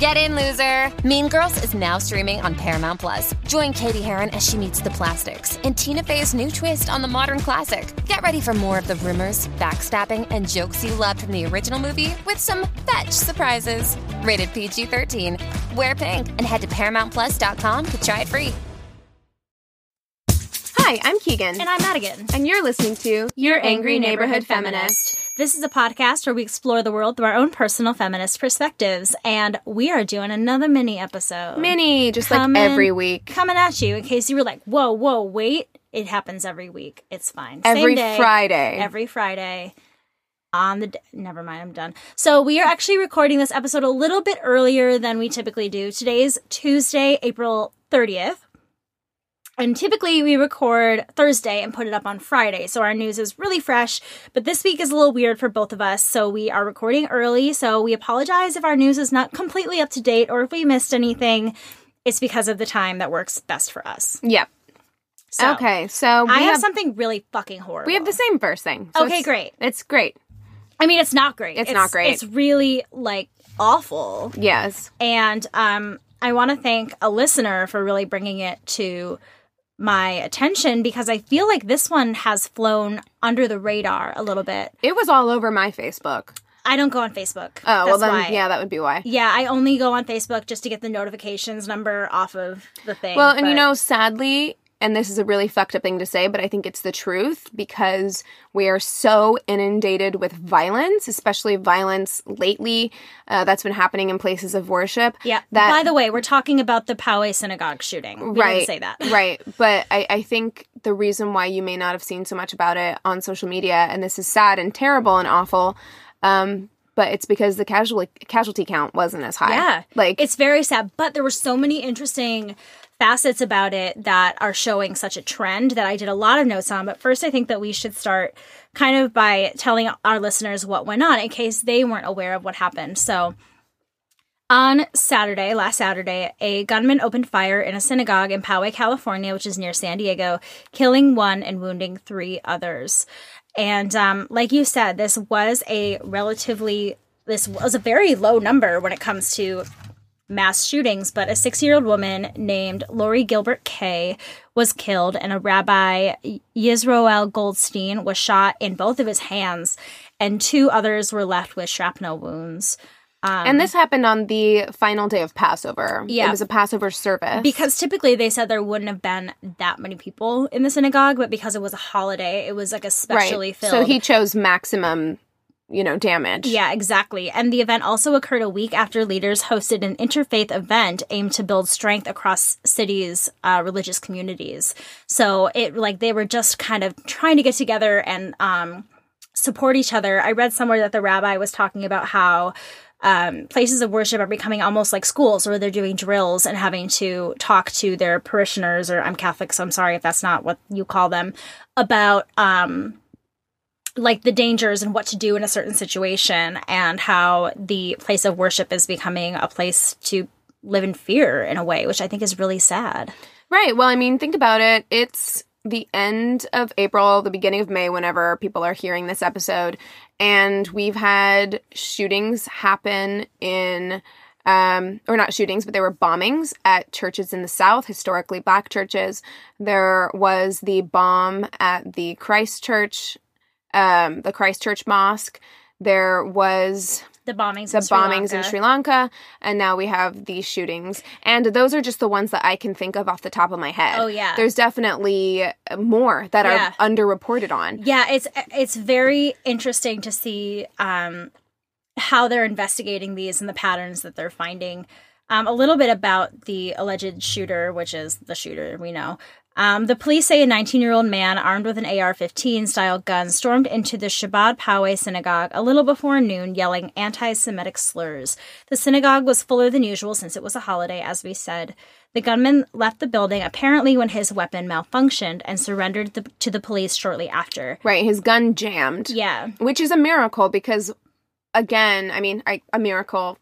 Get in, loser! Mean Girls is now streaming on Paramount Plus. Join Cady Heron as she meets the plastics in Tina Fey's new twist on the modern classic. Get ready for more of the rumors, backstabbing, and jokes you loved from the original movie with some fetch surprises. Rated PG 13. Wear pink and head to ParamountPlus.com to try it free. Hi, I'm Keegan. And I'm Madigan. And you're listening to Your Angry Neighborhood Feminist. This is a podcast where we explore the world through our own personal feminist perspectives. And we are doing another mini episode. Mini, just Coming- like every week. Coming at you in case you were like, whoa, whoa, wait. It happens every week. It's fine. Same Every day, Friday. Every Friday. On the d- never mind, I'm done. So we are actually recording this episode a little bit earlier than we typically do. Today's Tuesday, April 30th. And typically we record Thursday and put it up on Friday. So our news is really fresh. But this week is a little weird for both of us. So we are recording early. So we apologize if our news is not completely up to date or if we missed anything. It's because of the time that works best for us. Yep. So okay, so we I have, have, something really fucking horrible. we have the same first thing. So Okay, it's- great. It's great. I mean, it's not great. It's not great. It's really like awful. Yes. And um, I want to thank a listener for really bringing it to my attention because I feel like this one has flown under the radar a little bit. It was all over my Facebook. I don't go on Facebook. Oh, well then why. yeah, that would be why. Yeah, I only go on Facebook just to get the notifications number off of the thing. Well, and you know, sadly, and this is a really fucked up thing to say, but I think it's the truth because we are so inundated with violence, especially violence lately uh, that's been happening in places of worship. Yeah. That By the way, we're talking about the Poway synagogue shooting. We right. say that. right. But I, I think the reason why you may not have seen so much about it on social media, and this is sad and terrible and awful, um, but it's because the casualty casualty count wasn't as high. Yeah. Like it's very sad, but there were so many interesting facets about it that are showing such a trend that I did a lot of notes on. But first, I think that we should start kind of by telling our listeners what went on in case they weren't aware of what happened. So, on Saturday, last Saturday, a gunman opened fire in a synagogue in Poway, California, which is near San Diego, killing one and wounding three others. And um, like you said, this was a relatively this was a very low number when it comes to mass shootings, but a six year old woman named Lori Gilbert Kaye was killed, and a rabbi, Yisroel Goldstein, was shot in both of his hands, and two others were left with shrapnel wounds. Um, and this happened on the final day of Passover. Yeah. It was a Passover service. Because typically they said there wouldn't have been that many people in the synagogue, but because it was a holiday, it was like a specially right. filled. So he chose maximum, you know, damage. Yeah, exactly. And the event also occurred a week after leaders hosted an interfaith event aimed to build strength across cities' uh, religious communities. So it like they were just kind of trying to get together and um, support each other. I read somewhere that the rabbi was talking about how. Um, places of worship are becoming almost like schools where they're doing drills and having to talk to their parishioners, or I'm Catholic, so I'm sorry if that's not what you call them, about um, like the dangers and what to do in a certain situation and how the place of worship is becoming a place to live in fear in a way which i think is really sad Right. Well, I mean, think about it. It's the end of April, the beginning of May, whenever people are hearing this episode. And we've had shootings happen in um, or not shootings, but there were bombings at churches in the South, historically black churches. There was the bomb at the Christ Church, um, the Christchurch Mosque. There was The bombings. the in Sri bombings in Sri Lanka, and now we have these shootings. And those are just the ones that I can think of off the top of my head. Oh, yeah. There's definitely more that Yeah. are underreported on. Yeah, it's it's very interesting to see um, how they're investigating these and the patterns that they're finding. Um, a little bit about the alleged shooter, which is the shooter we know. Um, the police say a 19 year old man armed with an AR 15 style gun stormed into the Chabad Poway synagogue a little before noon, yelling anti Semitic slurs. The synagogue was fuller than usual since it was a holiday, as we said. The gunman left the building apparently when his weapon malfunctioned and surrendered the, to the police shortly after. Right, his gun jammed. Yeah. Which is a miracle because, again, I mean, I, a miracle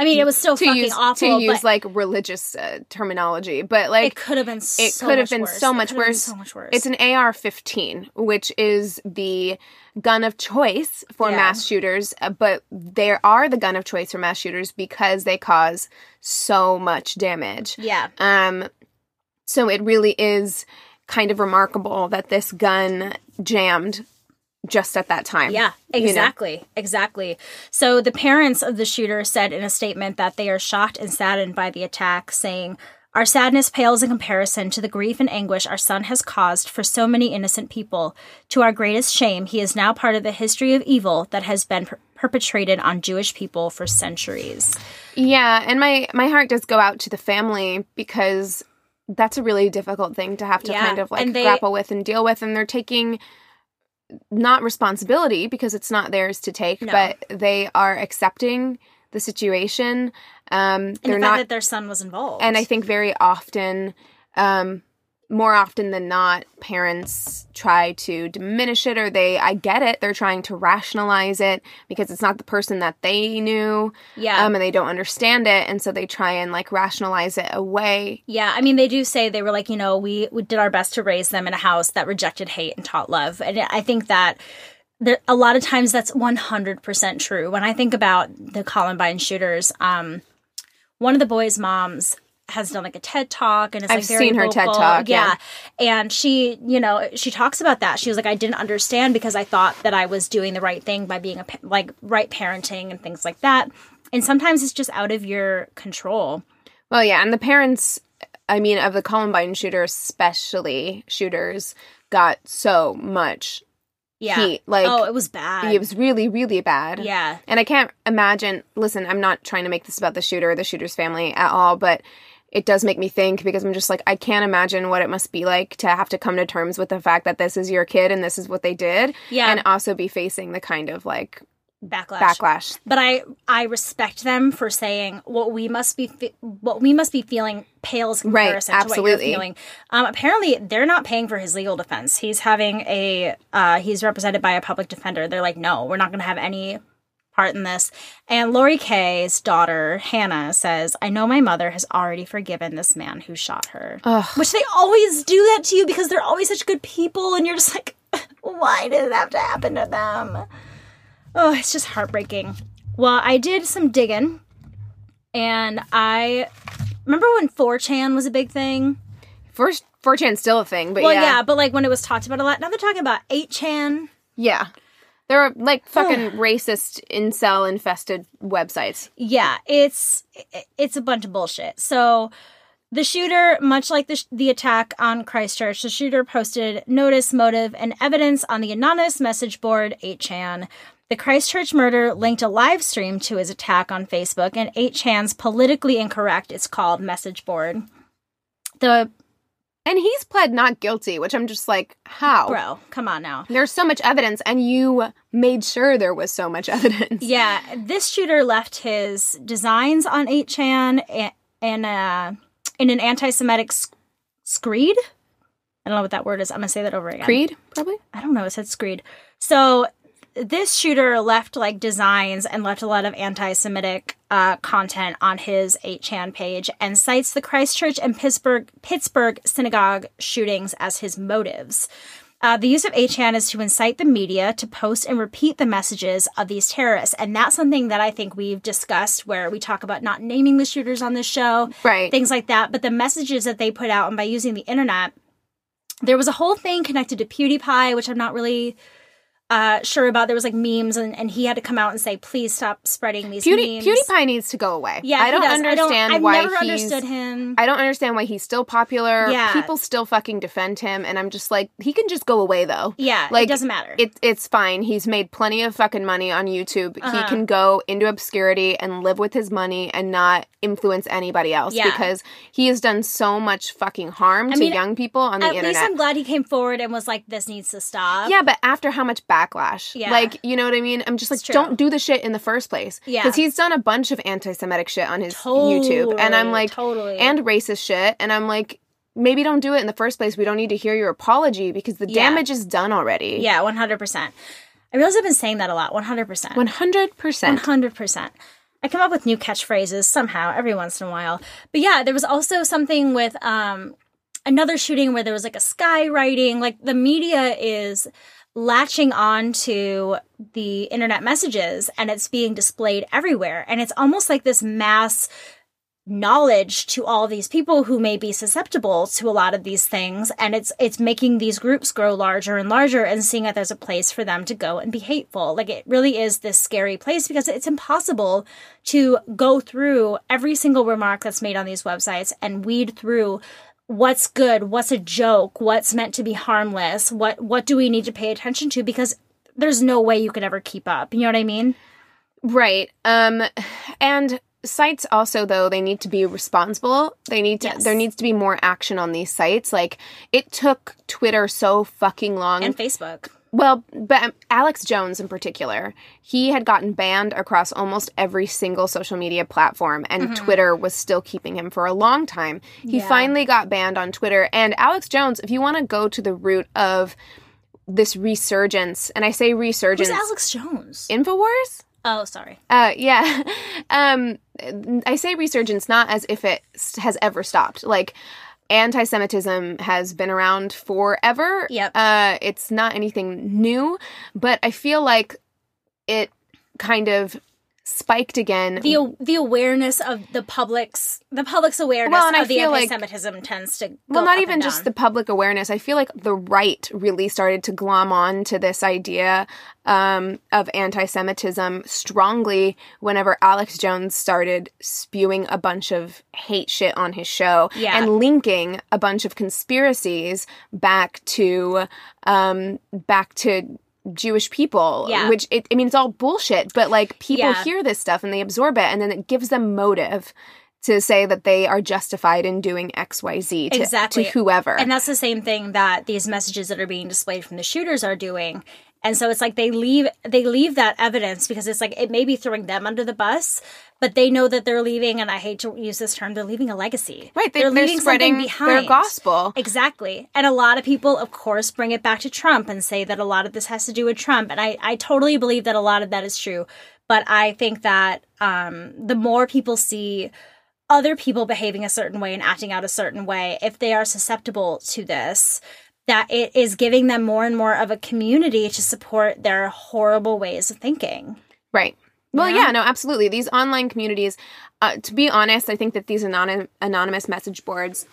I mean, it was still fucking use awful. to use like religious uh, terminology, but like it could have been. So it could have much been worse. so much could have been worse. So much worse. It's an AR-15, which is the gun of choice for Yeah. mass shooters, uh, but they are the gun of choice for mass shooters because they cause so much damage. yeah. Um, so it really is kind of remarkable that this gun jammed just at that time. Yeah, you know? exactly. Exactly. So the parents of the shooter said in a statement that they are shocked and saddened by the attack, saying, Our sadness pales in comparison to the grief and anguish our son has caused for so many innocent people. To our greatest shame, he is now part of the history of evil that has been per- perpetrated on Jewish people for centuries. Yeah, and my my heart does go out to the family because that's a really difficult thing to have to Yeah, kind of like they- grapple with and deal with and they're taking not responsibility because it's not theirs to take, No. but they are accepting the situation. Um And they're the fact not that their son was involved. and I think very often, um, more often than not, parents try to diminish it or they, I get it, they're trying to rationalize it because it's not the person that they knew. Yeah. Um, and they don't understand it. And so they try and like rationalize it away. Yeah, I mean, they do say they were like, you know, we, we did our best to raise them in a house that rejected hate and taught love. And I think that there, a lot of times that's 100% true. When I think about the Columbine shooters, um, one of the boys' moms has done like a TED talk and it's I've like very seen her TED vocal. Talk, yeah. And she, you know, she talks about that. She was like, I didn't understand because I thought that I was doing the right thing by being a, like, right parenting and things like that. And sometimes it's just out of your control. Well, yeah. And the parents, I mean, of the Columbine shooter, especially shooters, got so much Yeah. heat. Like, oh, it was bad. it was really, really bad. Yeah. And I can't imagine. Listen, I'm not trying to make this about the shooter or the shooter's family at all, but it does make me think because I'm just like, I can't imagine what it must be like to have to come to terms with the fact that this is your kid and this is what they did. Yeah. And also be facing the kind of like backlash. backlash. But I I respect them for saying what we must be fe- what we must be feeling pales in Right, comparison to what you're feeling. Um, apparently, they're not paying for his legal defense. He's having a uh, he's represented by a public defender. They're like, no, we're not going to have any part in this. And Lori Kaye's daughter Hannah says, "I know my mother has already forgiven this man who shot her." Which they always do that to you because they're always such good people, and you're just like, why did it have to happen to them? Oh, it's just heartbreaking. Well, I did some digging and I remember when 4chan was a big thing? First, 4chan's still a thing, but Well, yeah. yeah. but like when it was talked about a lot. Now they're talking about 8chan. Yeah. There are like fucking racist, incel infested websites. Yeah, it's it's a bunch of bullshit. So the shooter, much like the, sh- the attack on Christchurch, the shooter posted notice, motive, and evidence on the anonymous message board 8chan. The Christchurch murder linked a live stream to his attack on Facebook, and 8chan's politically incorrect, it's called, message board. The And he's pled not guilty, which I'm just like, how? bro, come on now. There's so much evidence, and you made sure there was so much evidence. Yeah, this shooter left his designs on 8chan and, and uh, in an anti-Semitic sc- screed. I don't know what that word is. I'm gonna say that over again. Creed, probably. I don't know. It said screed. So this shooter left like designs and left a lot of anti-Semitic uh, content on his 8chan page and cites the Christchurch and Pittsburgh Pittsburgh synagogue shootings as his motives. Uh, the use of 8chan is to incite the media to post and repeat the messages of these terrorists. And that's something that I think we've discussed where we talk about not naming the shooters on the show, Right. things like that. But the messages that they put out and by using the internet, there was a whole thing connected to PewDiePie, which I'm not really uh, sure about. There was like memes, and, and he had to come out and say, "Please stop spreading these Pewdie, memes." PewDiePie needs to go away. Yeah, I don't understand I don't, why I've never he's. understood him. I don't understand why he's still popular. Yeah. People still fucking defend him, and I'm just like, he can just go away though. yeah, like it doesn't matter. It, it's fine. He's made plenty of fucking money on YouTube. He Uh-huh. can go into obscurity and live with his money and not influence anybody else Yeah. because he has done so much fucking harm I to mean, young people on the At internet. least I'm glad he came forward and was like, "This needs to stop." Yeah, but after how much backlash? Yeah. Like, you know what I mean? I'm just like, don't do the shit in the first place. Yeah. Because he's done a bunch of anti Semitic shit on his YouTube. And I'm like, totally. and racist shit. And I'm like, maybe don't do it in the first place. We don't need to hear your apology because the Yeah. damage is done already. yeah, one hundred percent. I realize I've been saying that a lot. One hundred percent. 100%. hundred percent. I come up with new catchphrases somehow every once in a while. But yeah, there was also something with um another shooting where there was like a skywriting. Like the media is latching on to the internet messages and it's being displayed everywhere. And it's almost like this mass knowledge to all these people who may be susceptible to a lot of these things and it's it's making these groups grow larger and larger and seeing that there's a place for them to go and be hateful like it really is this scary place because it's impossible to go through every single remark that's made on these websites and weed through what's good what's a joke what's meant to be harmless what what do we need to pay attention to because there's no way you could ever keep up you know what i mean Right. Um and sites also though they need to be responsible. They need to Yes. there needs to be more action on these sites. Like it took Twitter so fucking long. and facebook well, but Alex Jones in particular, he had gotten banned across almost every single social media platform, and Twitter was still keeping him for a long time. He Mm-hmm. Yeah. finally got banned on Twitter. And Alex Jones, if you want to go to the root of this resurgence, and I say resurgence, who's alex jones Infowars? oh sorry Uh, yeah. Um, I say resurgence not as if it has ever stopped. Like, anti-Semitism has been around forever. Yep. Uh, it's not anything new, but I feel like it kind of spiked again. the the awareness of the public's the public's awareness Well, and I the feel like- anti-Semitism tends to well, not even just the public awareness. I feel like the right really started to glom on to this idea um, of anti Semitism strongly whenever Alex Jones started spewing a bunch of hate shit on his show Yeah. and linking a bunch of conspiracies back to um, back to Jewish people, Yeah. which it, I mean, it's all bullshit, but like people Yeah. hear this stuff and they absorb it, and then it gives them motive to say that they are justified in doing X, Y, Z to, Exactly. to whoever. And that's the same thing that these messages that are being displayed from the shooters are doing. And so it's like they leave they leave that evidence because it's like it may be throwing them under the bus, but they know that they're leaving and I hate to use this term, they're leaving a legacy. Right, they- they're leaving something behind. their gospel. Exactly. And a lot of people, of course, bring it back to Trump and say that a lot of this has to do with Trump. And I, I totally believe that a lot of that is true. But I think that um, the more people see other people behaving a certain way and acting out a certain way, if they are susceptible to this, that it is giving them more and more of a community to support their horrible ways of thinking. Right. Well, Yeah. yeah, no, absolutely. These online communities, uh, to be honest, I think that these anon- anonymous message boards,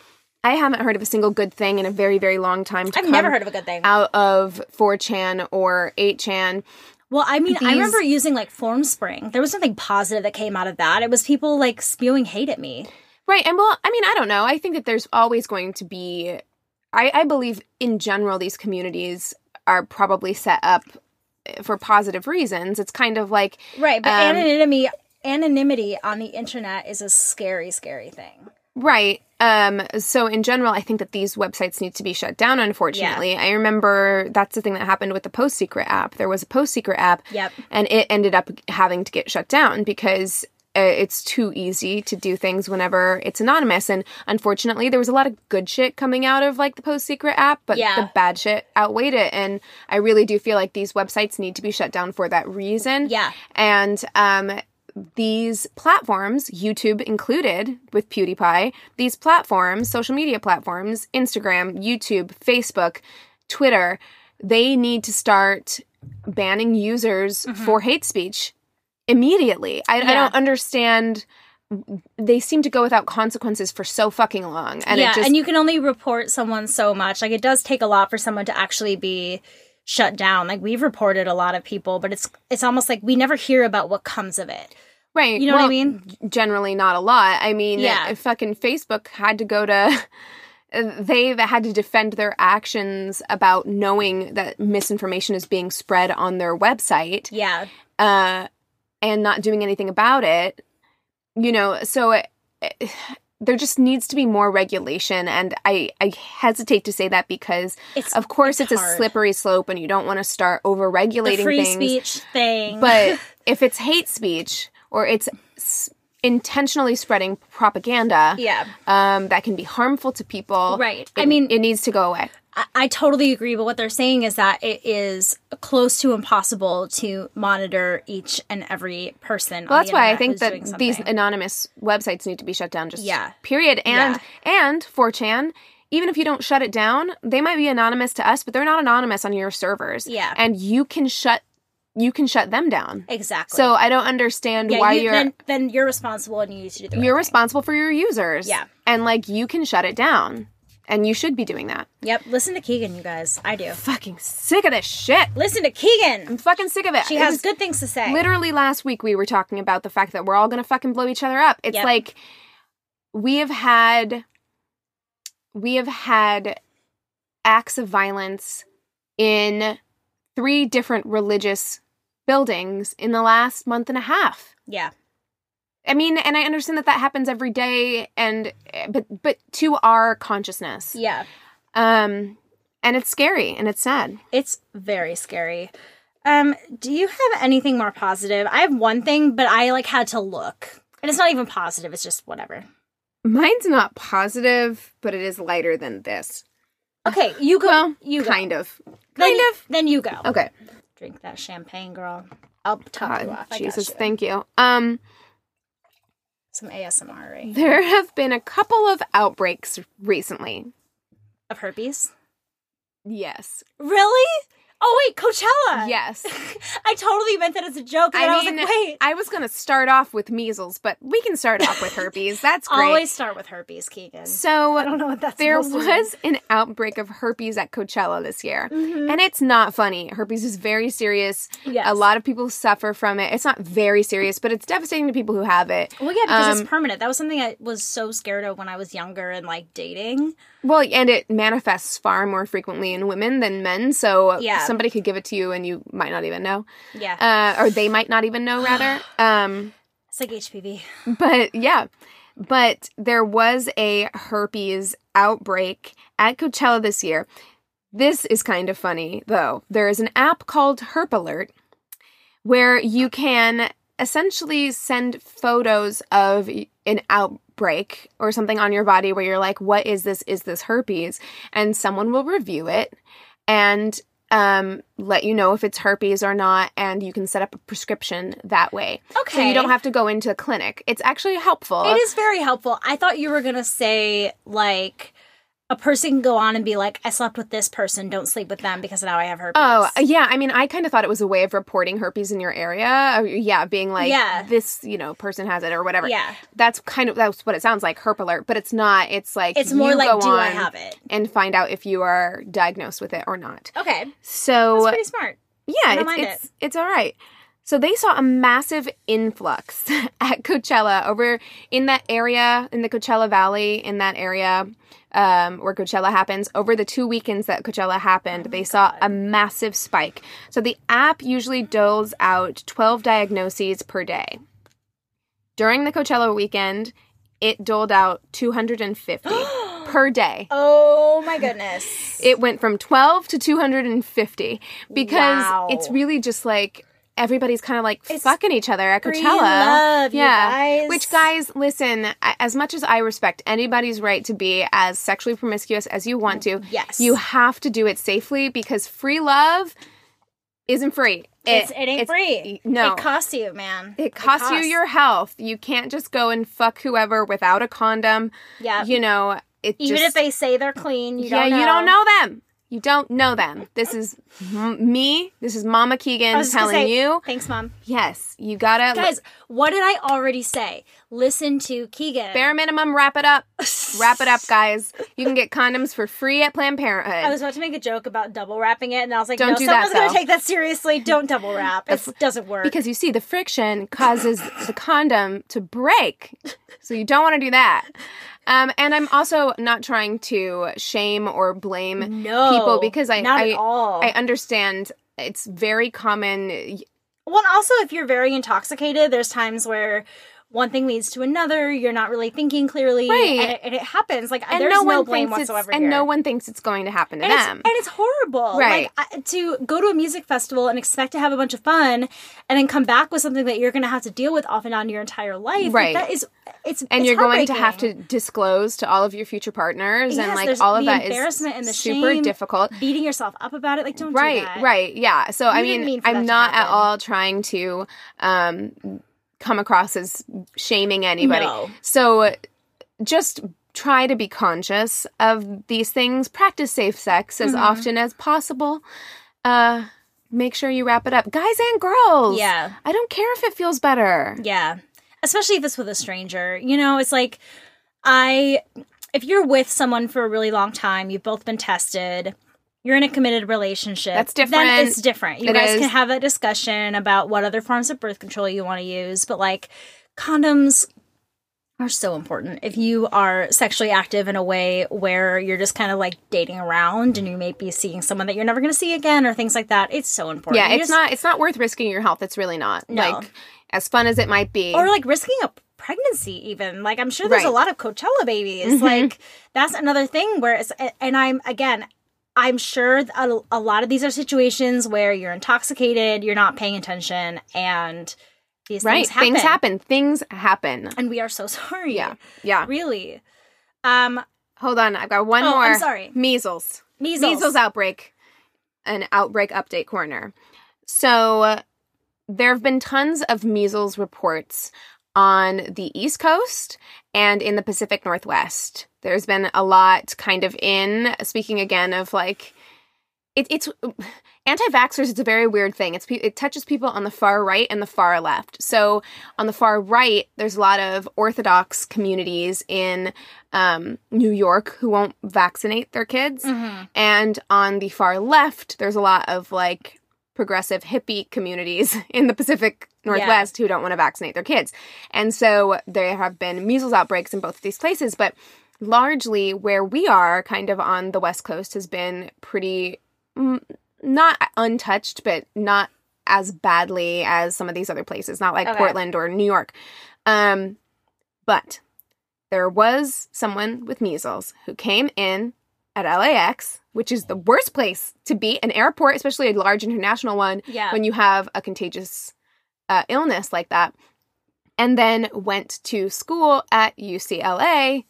I haven't heard of a single good thing in a very, very long time. To I've never heard of a good thing. out of 4chan or 8chan. Well, I mean, I remember using like Formspring. There was nothing positive that came out of that. It was people like spewing hate at me. Right. And well, I mean, I don't know. I think that there's always going to be, I, I believe in general, these communities are probably set up for positive reasons. It's kind of like, Right, but Um, anonymity anonymity on the internet is a scary, scary thing. Right. Um, so in general, I think that these websites need to be shut down, unfortunately. I remember that's the thing that happened with the Post Secret app. There was a Post Secret app. Yep. And it ended up having to get shut down because it's too easy to do things whenever it's anonymous. And unfortunately, there was a lot of good shit coming out of like the Post Secret app, but Yeah. the bad shit outweighed it. And I really do feel like these websites need to be shut down for that reason. Yeah. And um, these platforms, YouTube included with PewDiePie, these platforms, social media platforms, Instagram, YouTube, Facebook, Twitter, they need to start banning users for hate speech immediately. I, I Mm-hmm. Don't understand. They seem to go without consequences for so fucking long, and yeah, it just and you can only report someone so much. Like it does take a lot for someone to actually be shut down. Like we've reported a lot of people, but it's it's almost like we never hear about what comes of it. right. You know what I mean? Generally, not a lot. I mean, Yeah. fucking Facebook had to go to. They've had to defend their actions about knowing that misinformation is being spread on their website. Yeah. uh, and not doing anything about it. You know, so it, it- there just needs to be more regulation, and I I hesitate to say that because It's of course it's, a hard. slippery slope, and you don't want to start over regulating free things. speech thing. But if it's hate speech or it's s- intentionally spreading propaganda, yeah. um, that can be harmful to people, Right. it- I mean- it needs to go away. I, I totally agree, but what they're saying is that it is close to impossible to monitor each and every person. Well, that's why I think that these anonymous websites need to be shut down. Just Yeah. period. And and 4chan, even if you don't shut it down, they might be anonymous to us, but they're not anonymous on your servers. Yeah. and you can shut you can shut them down. exactly. So I don't understand yeah, why you, you're then, then you're responsible and you need to do the you're thing. responsible for your users. Yeah. and like you can shut it down, and you should be doing that. Yep. Listen to Keegan, you guys. I do. Fucking sick of this shit. Listen to Keegan. I'm fucking sick of it. She It has good things to say. Literally last week we were talking about the fact that we're all gonna fucking blow each other up. It's Yep. like we have had we have had acts of violence in three different religious buildings in the last month and a half. Yeah. I mean, and I understand that that happens every day and but but to our consciousness. Yeah. Um and it's scary and it's sad. It's very scary. Um, do you have anything more positive? I have one thing, but I like had to look. And it's not even positive, it's just whatever. Mine's not positive, but it is lighter than this. Okay, you go. Well, you go. kind of. Then, Kind of. Then you go. Okay. Drink that champagne, girl. I'll top you God, off. I got Jesus, you. thank you. Um, Some ASMR right? there have been a couple of outbreaks recently. of herpes. Yes. Really? Oh wait, Coachella. Yes. I totally meant that as a joke. And I, I was like, wait. I was gonna start off with measles, but we can start off with herpes. That's great. Always start with herpes, Keegan. so I don't know what that's there was an outbreak of herpes at Coachella this year. Mhm. And it's not funny. Herpes is very serious. Yes. A lot of people suffer from it. It's not very serious, but it's devastating to people who have it. Well, yeah, because Um, it's permanent. That was something I was so scared of when I was younger and like dating. Well, and it manifests far more frequently in women than men. So Yeah. somebody could give it to you and you might not even know. Yeah, Uh, or they might not even know, rather. Um, it's like HPV. but yeah. But there was a herpes outbreak at Coachella this year. This is kind of funny, though. There is an app called Herp Alert where you can essentially send photos of an outbreak or something on your body where you're like, what is this? Is this herpes? And someone will review it and um, let you know if it's herpes or not. And you can set up a prescription that way. Okay. So you don't have to go into a clinic. It's actually helpful. It is very helpful. I thought you were gonna say like a person can go on and be like, I slept with this person, don't sleep with them because now I have herpes. Oh, yeah. I mean, I kind of thought it was a way of reporting herpes in your area. Oh, yeah, being like, Yeah. this, you know, person has it or whatever. Yeah. That's kind of that's what it sounds like, herp alert, but it's not. It's like It's more like, do I have it? and find out if you are diagnosed with it or not. Okay, So that's pretty smart. yeah, it's it's, it's all right. So they saw a massive influx at Coachella over in that area in the Coachella Valley in that area um, where Coachella happens. Over the two weekends that Coachella happened, they saw a massive spike. So the app usually doles out 12 diagnoses per day. During the Coachella weekend, it doled out 250 per day. Oh my goodness. It went from 12 to 250 because Wow. it's really just like everybody's kind of like It's fucking each other at Coachella. love, you yeah. guys. Which guys, listen, as much as I respect anybody's right to be as sexually promiscuous as you want to, Yes. you have to do it safely because free love isn't free. it's, it ain't it's- free. No. It costs you, man. it costs you your health. You can't just go and fuck whoever without a condom. Yeah. You know, it Even just, if they say they're clean, you yeah, don't know. you don't know them. You don't know them. This is m- me. This is Mama Keegan telling say, you. Thanks, mom. Yes, you gotta Guys, what did I already say? Listen to Keegan. bare minimum. Wrap it up. wrap it up, guys. You can get condoms for free at Planned Parenthood. I was about to make a joke about double wrapping it, and I was like, Don't no, do someone's going to take that seriously. Don't double wrap. It doesn't work. because you see, the friction causes the condom to break, so you don't want to do that. Um, and I'm also not trying to shame or blame No, people because I not I, at all. I understand it's very common. Well, also, if you're very intoxicated, there's times where one thing leads to another. You're not really thinking clearly, Right. and, it, and it happens. Like And there's no no, one blame it's whatsoever, and here. no one thinks it's going to happen to And it's, them. and it's horrible. Right. Like I, to go to a music festival and expect to have a bunch of fun, and then come back with something that you're going to have to deal with off and on your entire life. like, Right. that is, it's and it's you're going to have to disclose to all of your future partners, and like all of that is embarrassment and the super shame, difficult. beating yourself up about it. Like, don't right do that. right yeah so i You didn't mean, mean i'm not at all trying to um come across as shaming anybody No. so just try to be conscious of these things practice safe sex Mm-hmm. as often as possible uh make sure you wrap it up guys and girls Yeah. i don't care if it feels better Yeah. Especially if it's with a stranger. You know, it's like I if you're with someone for a really long time, you've both been tested, you're in a committed relationship. That's different. Then it's different. You It guys is. can have that discussion about what other forms of birth control you want to use, but like condoms are so important. If you are sexually active in a way where you're just kind of like dating around and you may be seeing someone that you're never going to see again or things like that, it's so important. yeah You it's just- not it's not worth risking your health it's really not No. like as fun as it might be or like risking a pregnancy even like i'm sure there's a lot of coachella babies Mhm. like that's another thing where it's and i'm again i'm sure a, a lot of these are situations where you're intoxicated you're not paying attention and these right things happen things happen things happen and we are so sorry yeah yeah really um Hold on, I've got one Oh, more. I'm sorry. Measles. measles, Measles outbreak. An outbreak update corner. So uh, there have been tons of measles reports on the East Coast and in the Pacific Northwest. There's been a lot kind of in speaking again of like it, it's anti-vaxxers it's a very weird thing it's it touches people on the far right and the far left so on the far right there's a lot of orthodox communities in um, new york who won't vaccinate their kids Mhm. and on the far left there's a lot of like progressive hippie communities in the pacific northwest who don't want to vaccinate their kids. And so there have been measles outbreaks in both of these places but largely where we are kind of on the west coast has been pretty mm, not untouched but not as badly as some of these other places not like Okay. portland or new york. Um but there was someone with measles who came in at LAX, which is the worst place to be, an airport, especially a large international one, yeah. when you have a contagious uh, illness like that, and then went to school at UCLA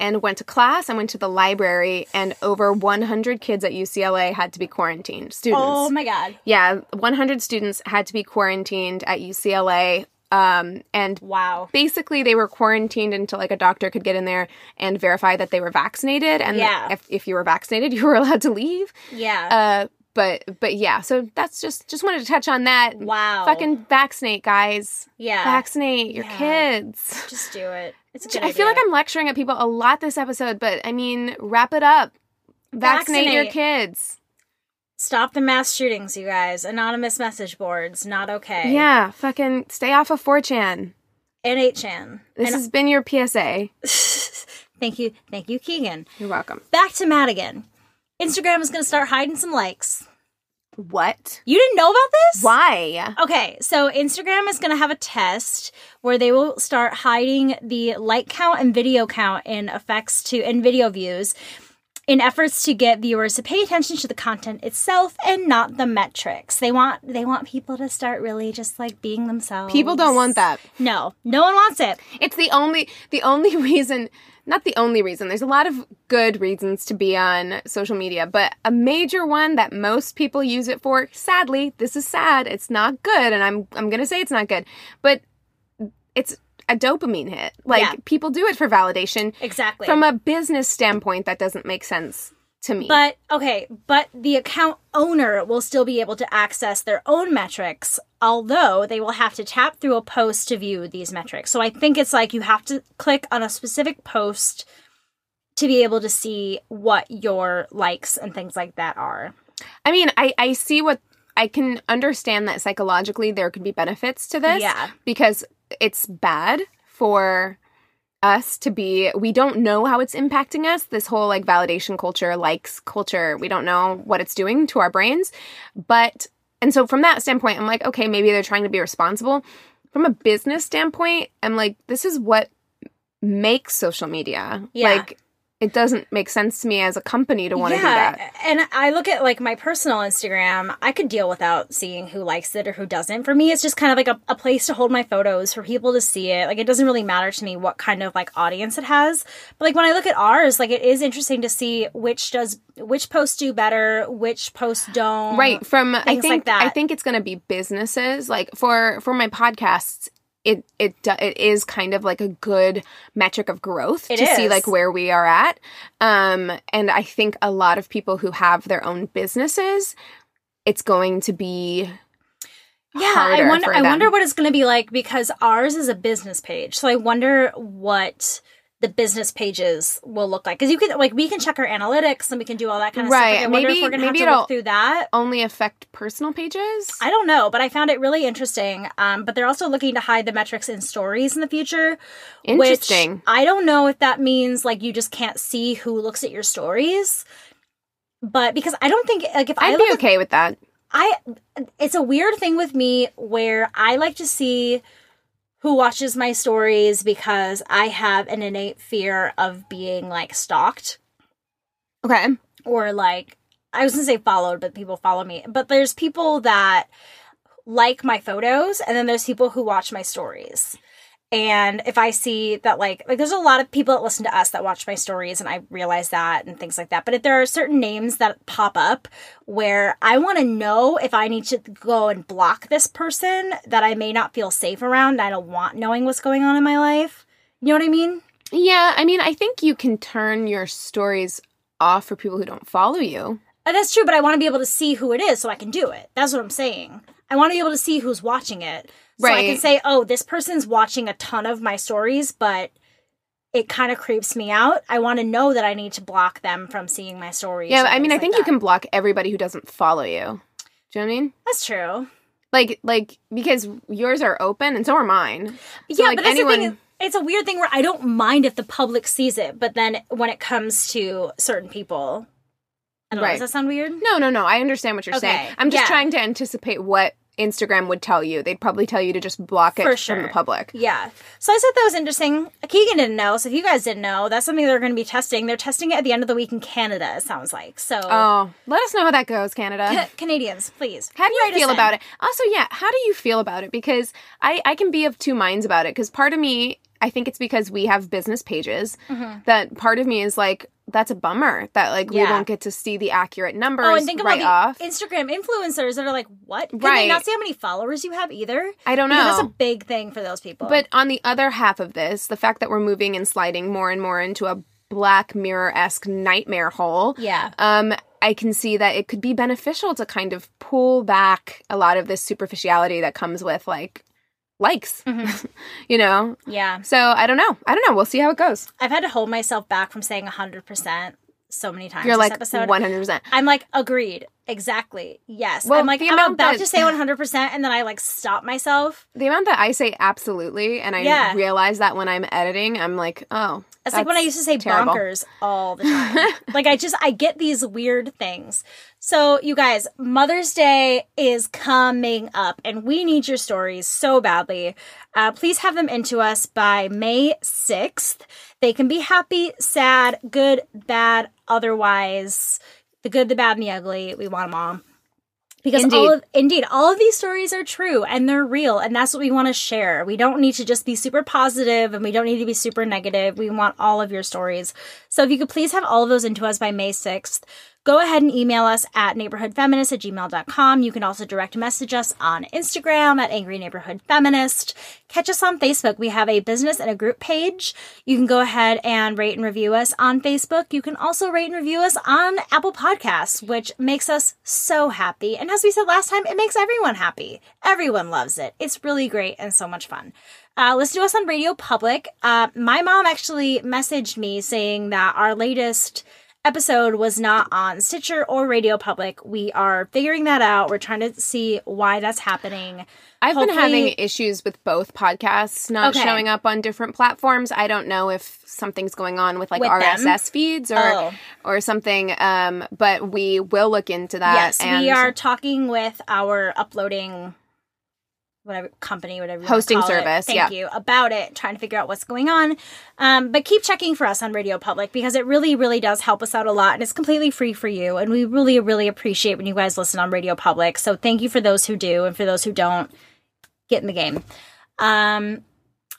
and went to class and went to the library, and over 100 kids at UCLA had to be quarantined. Students. oh my god yeah, 100 students had to be quarantined at UCLA. Um, and wow basically they were quarantined until like a doctor could get in there and verify that they were vaccinated and Yeah. if, if you were vaccinated you were allowed to leave yeah uh but but yeah so that's just just wanted to touch on that wow fucking vaccinate guys yeah vaccinate your Yeah. kids just do it it's a good i feel like i'm lecturing at people a lot this episode but i mean wrap it up vaccinate, your kids Stop the mass shootings, you guys. Anonymous message boards, not okay. yeah fucking stay off of 4chan And 8chan. this And- has been your psa thank you. Thank you, Keegan. you're welcome Back to Madigan. Instagram is going to start hiding some likes. what You didn't know about this? why Okay, so Instagram is going to have a test where they will start hiding the like count and video count in effects to in video views in efforts to get viewers to pay attention to the content itself and not the metrics. They want they want people to start really just like being themselves. people don't want that No, no one wants it. It's the only the only reason not the only reason. There's a lot of good reasons to be on social media, but a major one that most people use it for, sadly, this is sad. It's not good and I'm I'm going to say it's not good. But it's a dopamine hit. Like Yeah. people do it for validation. Exactly. From a business standpoint that doesn't make sense to me. But okay, but the account owner will still be able to access their own metrics, although they will have to tap through a post to view these metrics. So I think it's like you have to click on a specific post to be able to see what your likes and things like that are. I mean, I, I see what I can understand that psychologically there could be benefits to this. Yeah. Because it's bad for us to be we don't know how it's impacting us. This whole like validation culture likes culture we don't know what it's doing to our brains. But and so from that standpoint i'm like okay maybe they're trying to be responsible. From a business standpoint i'm like this is what makes social media. Yeah. like it doesn't make sense to me as a company to want to do that And I look at like my personal Instagram, I could deal without seeing who likes it or who doesn't. For me, it's just kind of like a, a place to hold my photos for people to see it. Like it doesn't really matter to me what kind of like audience it has. But like when I look at ours, like it is interesting to see which does which posts do better, which posts don't. right from i think like that. i think it's going to be businesses like for for my podcasts it it it is kind of like a good metric of growth It to see like where we are at um and i think a lot of people who have their own businesses it's going to be Yeah, I wonder. I wonder what it's going to be like because ours is a business page. So I wonder what the business pages will look like because you can like we can check our analytics and we can do all that kind of Right, stuff. Like, I wonder maybe- if we're going to have maybe to it'll- look through that. only affect personal pages I don't know, but I found it really interesting. Um, but they're also looking to hide the metrics in stories in the future. Interesting. Which I don't know if that means like you just can't see who looks at your stories. But because I don't think like if I i'd look be at okay with that I it's a weird thing with me where I like to see who watches my stories because I have an innate fear of being like stalked okay or like I was gonna say followed, but people follow me. But there's people that like my photos and then there's people who watch my stories. And if I see that like like there's a lot of people that listen to us that watch my stories and I realize that and things like that. But if there are certain names that pop up where I want to know if I need to go and block this person that I may not feel safe around, I don't want knowing what's going on in my life. You know what I mean? yeah i mean i think you can turn your stories off for people who don't follow you And that's true, but I want to be able to see who it is so I can do it. That's what I'm saying. I want to be able to see who's watching it. So I can say, oh, this person's watching a ton of my stories, but it kind of creeps me out. I want to know that I need to block them from seeing my stories. yeah i mean i like think you can block everybody who doesn't follow you do you know what i mean That's true. like like because yours are open and so are mine So, yeah, like but that's the anyone. It's a weird thing where I don't mind if the public sees it, but then when it comes to certain people, I don't know. Right. Does that sound weird? no no no i understand what you're Okay, saying i'm just yeah. trying to anticipate what instagram would tell you they'd probably tell you to just block it For from the public Yeah. So I thought that was interesting. Keegan didn't know, so if you guys didn't know, that's something they're going to be testing. They're testing it at the end of the week in Canada, it sounds like. So, oh let us know how that goes canada Ca- Canadians, please. How do you feel in. about it? Also, yeah, how do you feel about it? Because I, I can be of two minds about it. Because part of me, I think it's because we have business pages mm-hmm. that part of me is like, that's a bummer that like we. Yeah. won't get to see the accurate numbers Oh, and think right about off. the Instagram influencers that are like, what? Can they not see how many followers you have either? I don't Because that's a big thing for those people. But on the other half of this, the fact that we're moving and sliding more and more into a Black Mirror esque nightmare hole. yeah. Um, I can see that it could be beneficial to kind of pull back a lot of this superficiality that comes with like likes, Mm-hmm. you know? Yeah. So I don't know. I don't know. We'll see how it goes. I've had to hold myself back from saying 100% so many times You're this like episode. 100%. I'm like, agreed. Exactly. Yes. Well, I'm like, I'm about that- to say 100%, and then I like stop myself. The amount that I say absolutely, and I Yeah. realize that when I'm editing, I'm like, oh. It's like when I used to say terrible. bonkers all the time. like I just I get these weird things. So you guys, Mother's Day is coming up, and we need your stories so badly. Uh, please have them into us by May sixth. They can be happy, sad, good, bad, otherwise. The good, the bad, and the ugly. We want them all. Because all of indeed, all of these stories are true and they're real, and that's what we want to share. We don't need to just be super positive and we don't need to be super negative. We want all of your stories. So if you could please have all of those into us by May 6th, go ahead and email us at neighborhoodfeminist at gmail.com. You can also direct message us on Instagram at Angry Neighborhood Feminist. Catch us on Facebook. We have a business and a group page. You can go ahead and rate and review us on Facebook. You can also rate and review us on Apple Podcasts, which makes us so happy. And as we said last time, it makes everyone happy. Everyone loves it. It's really great and so much fun. Uh, listen to us on Radio Public. Uh, my mom actually messaged me saying that our latest episode was not on Stitcher or Radio Public. We are figuring that out. We're trying to see why that's happening. I've Hopefully- been having issues with both podcasts not Okay. showing up on different platforms. I don't know if something's going on with like With them? RSS feeds or Oh. or something. Um, but we will look into that. yes, and we are talking with our uploading whatever company, whatever you Hosting call it. service, Thank yeah. you about it. Trying to figure out what's going on. Um, but keep checking for us on Radio Public because it really, really does help us out a lot, and it's completely free for you. And we really, really appreciate when you guys listen on Radio Public. So thank you for those who do, and for those who don't, get in the game. Um,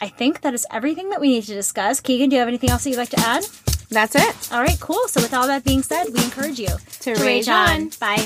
I think that is everything that we need to discuss. Keegan, do you have anything else that you'd like to add? That's it. All right, cool. So with all that being said, we encourage you To rage on. Bye.